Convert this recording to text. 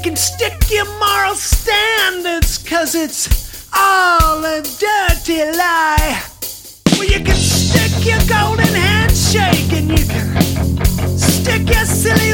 You can stick your moral standards, cause it's all a dirty lie. Well, you can stick your golden handshake and you can stick your silly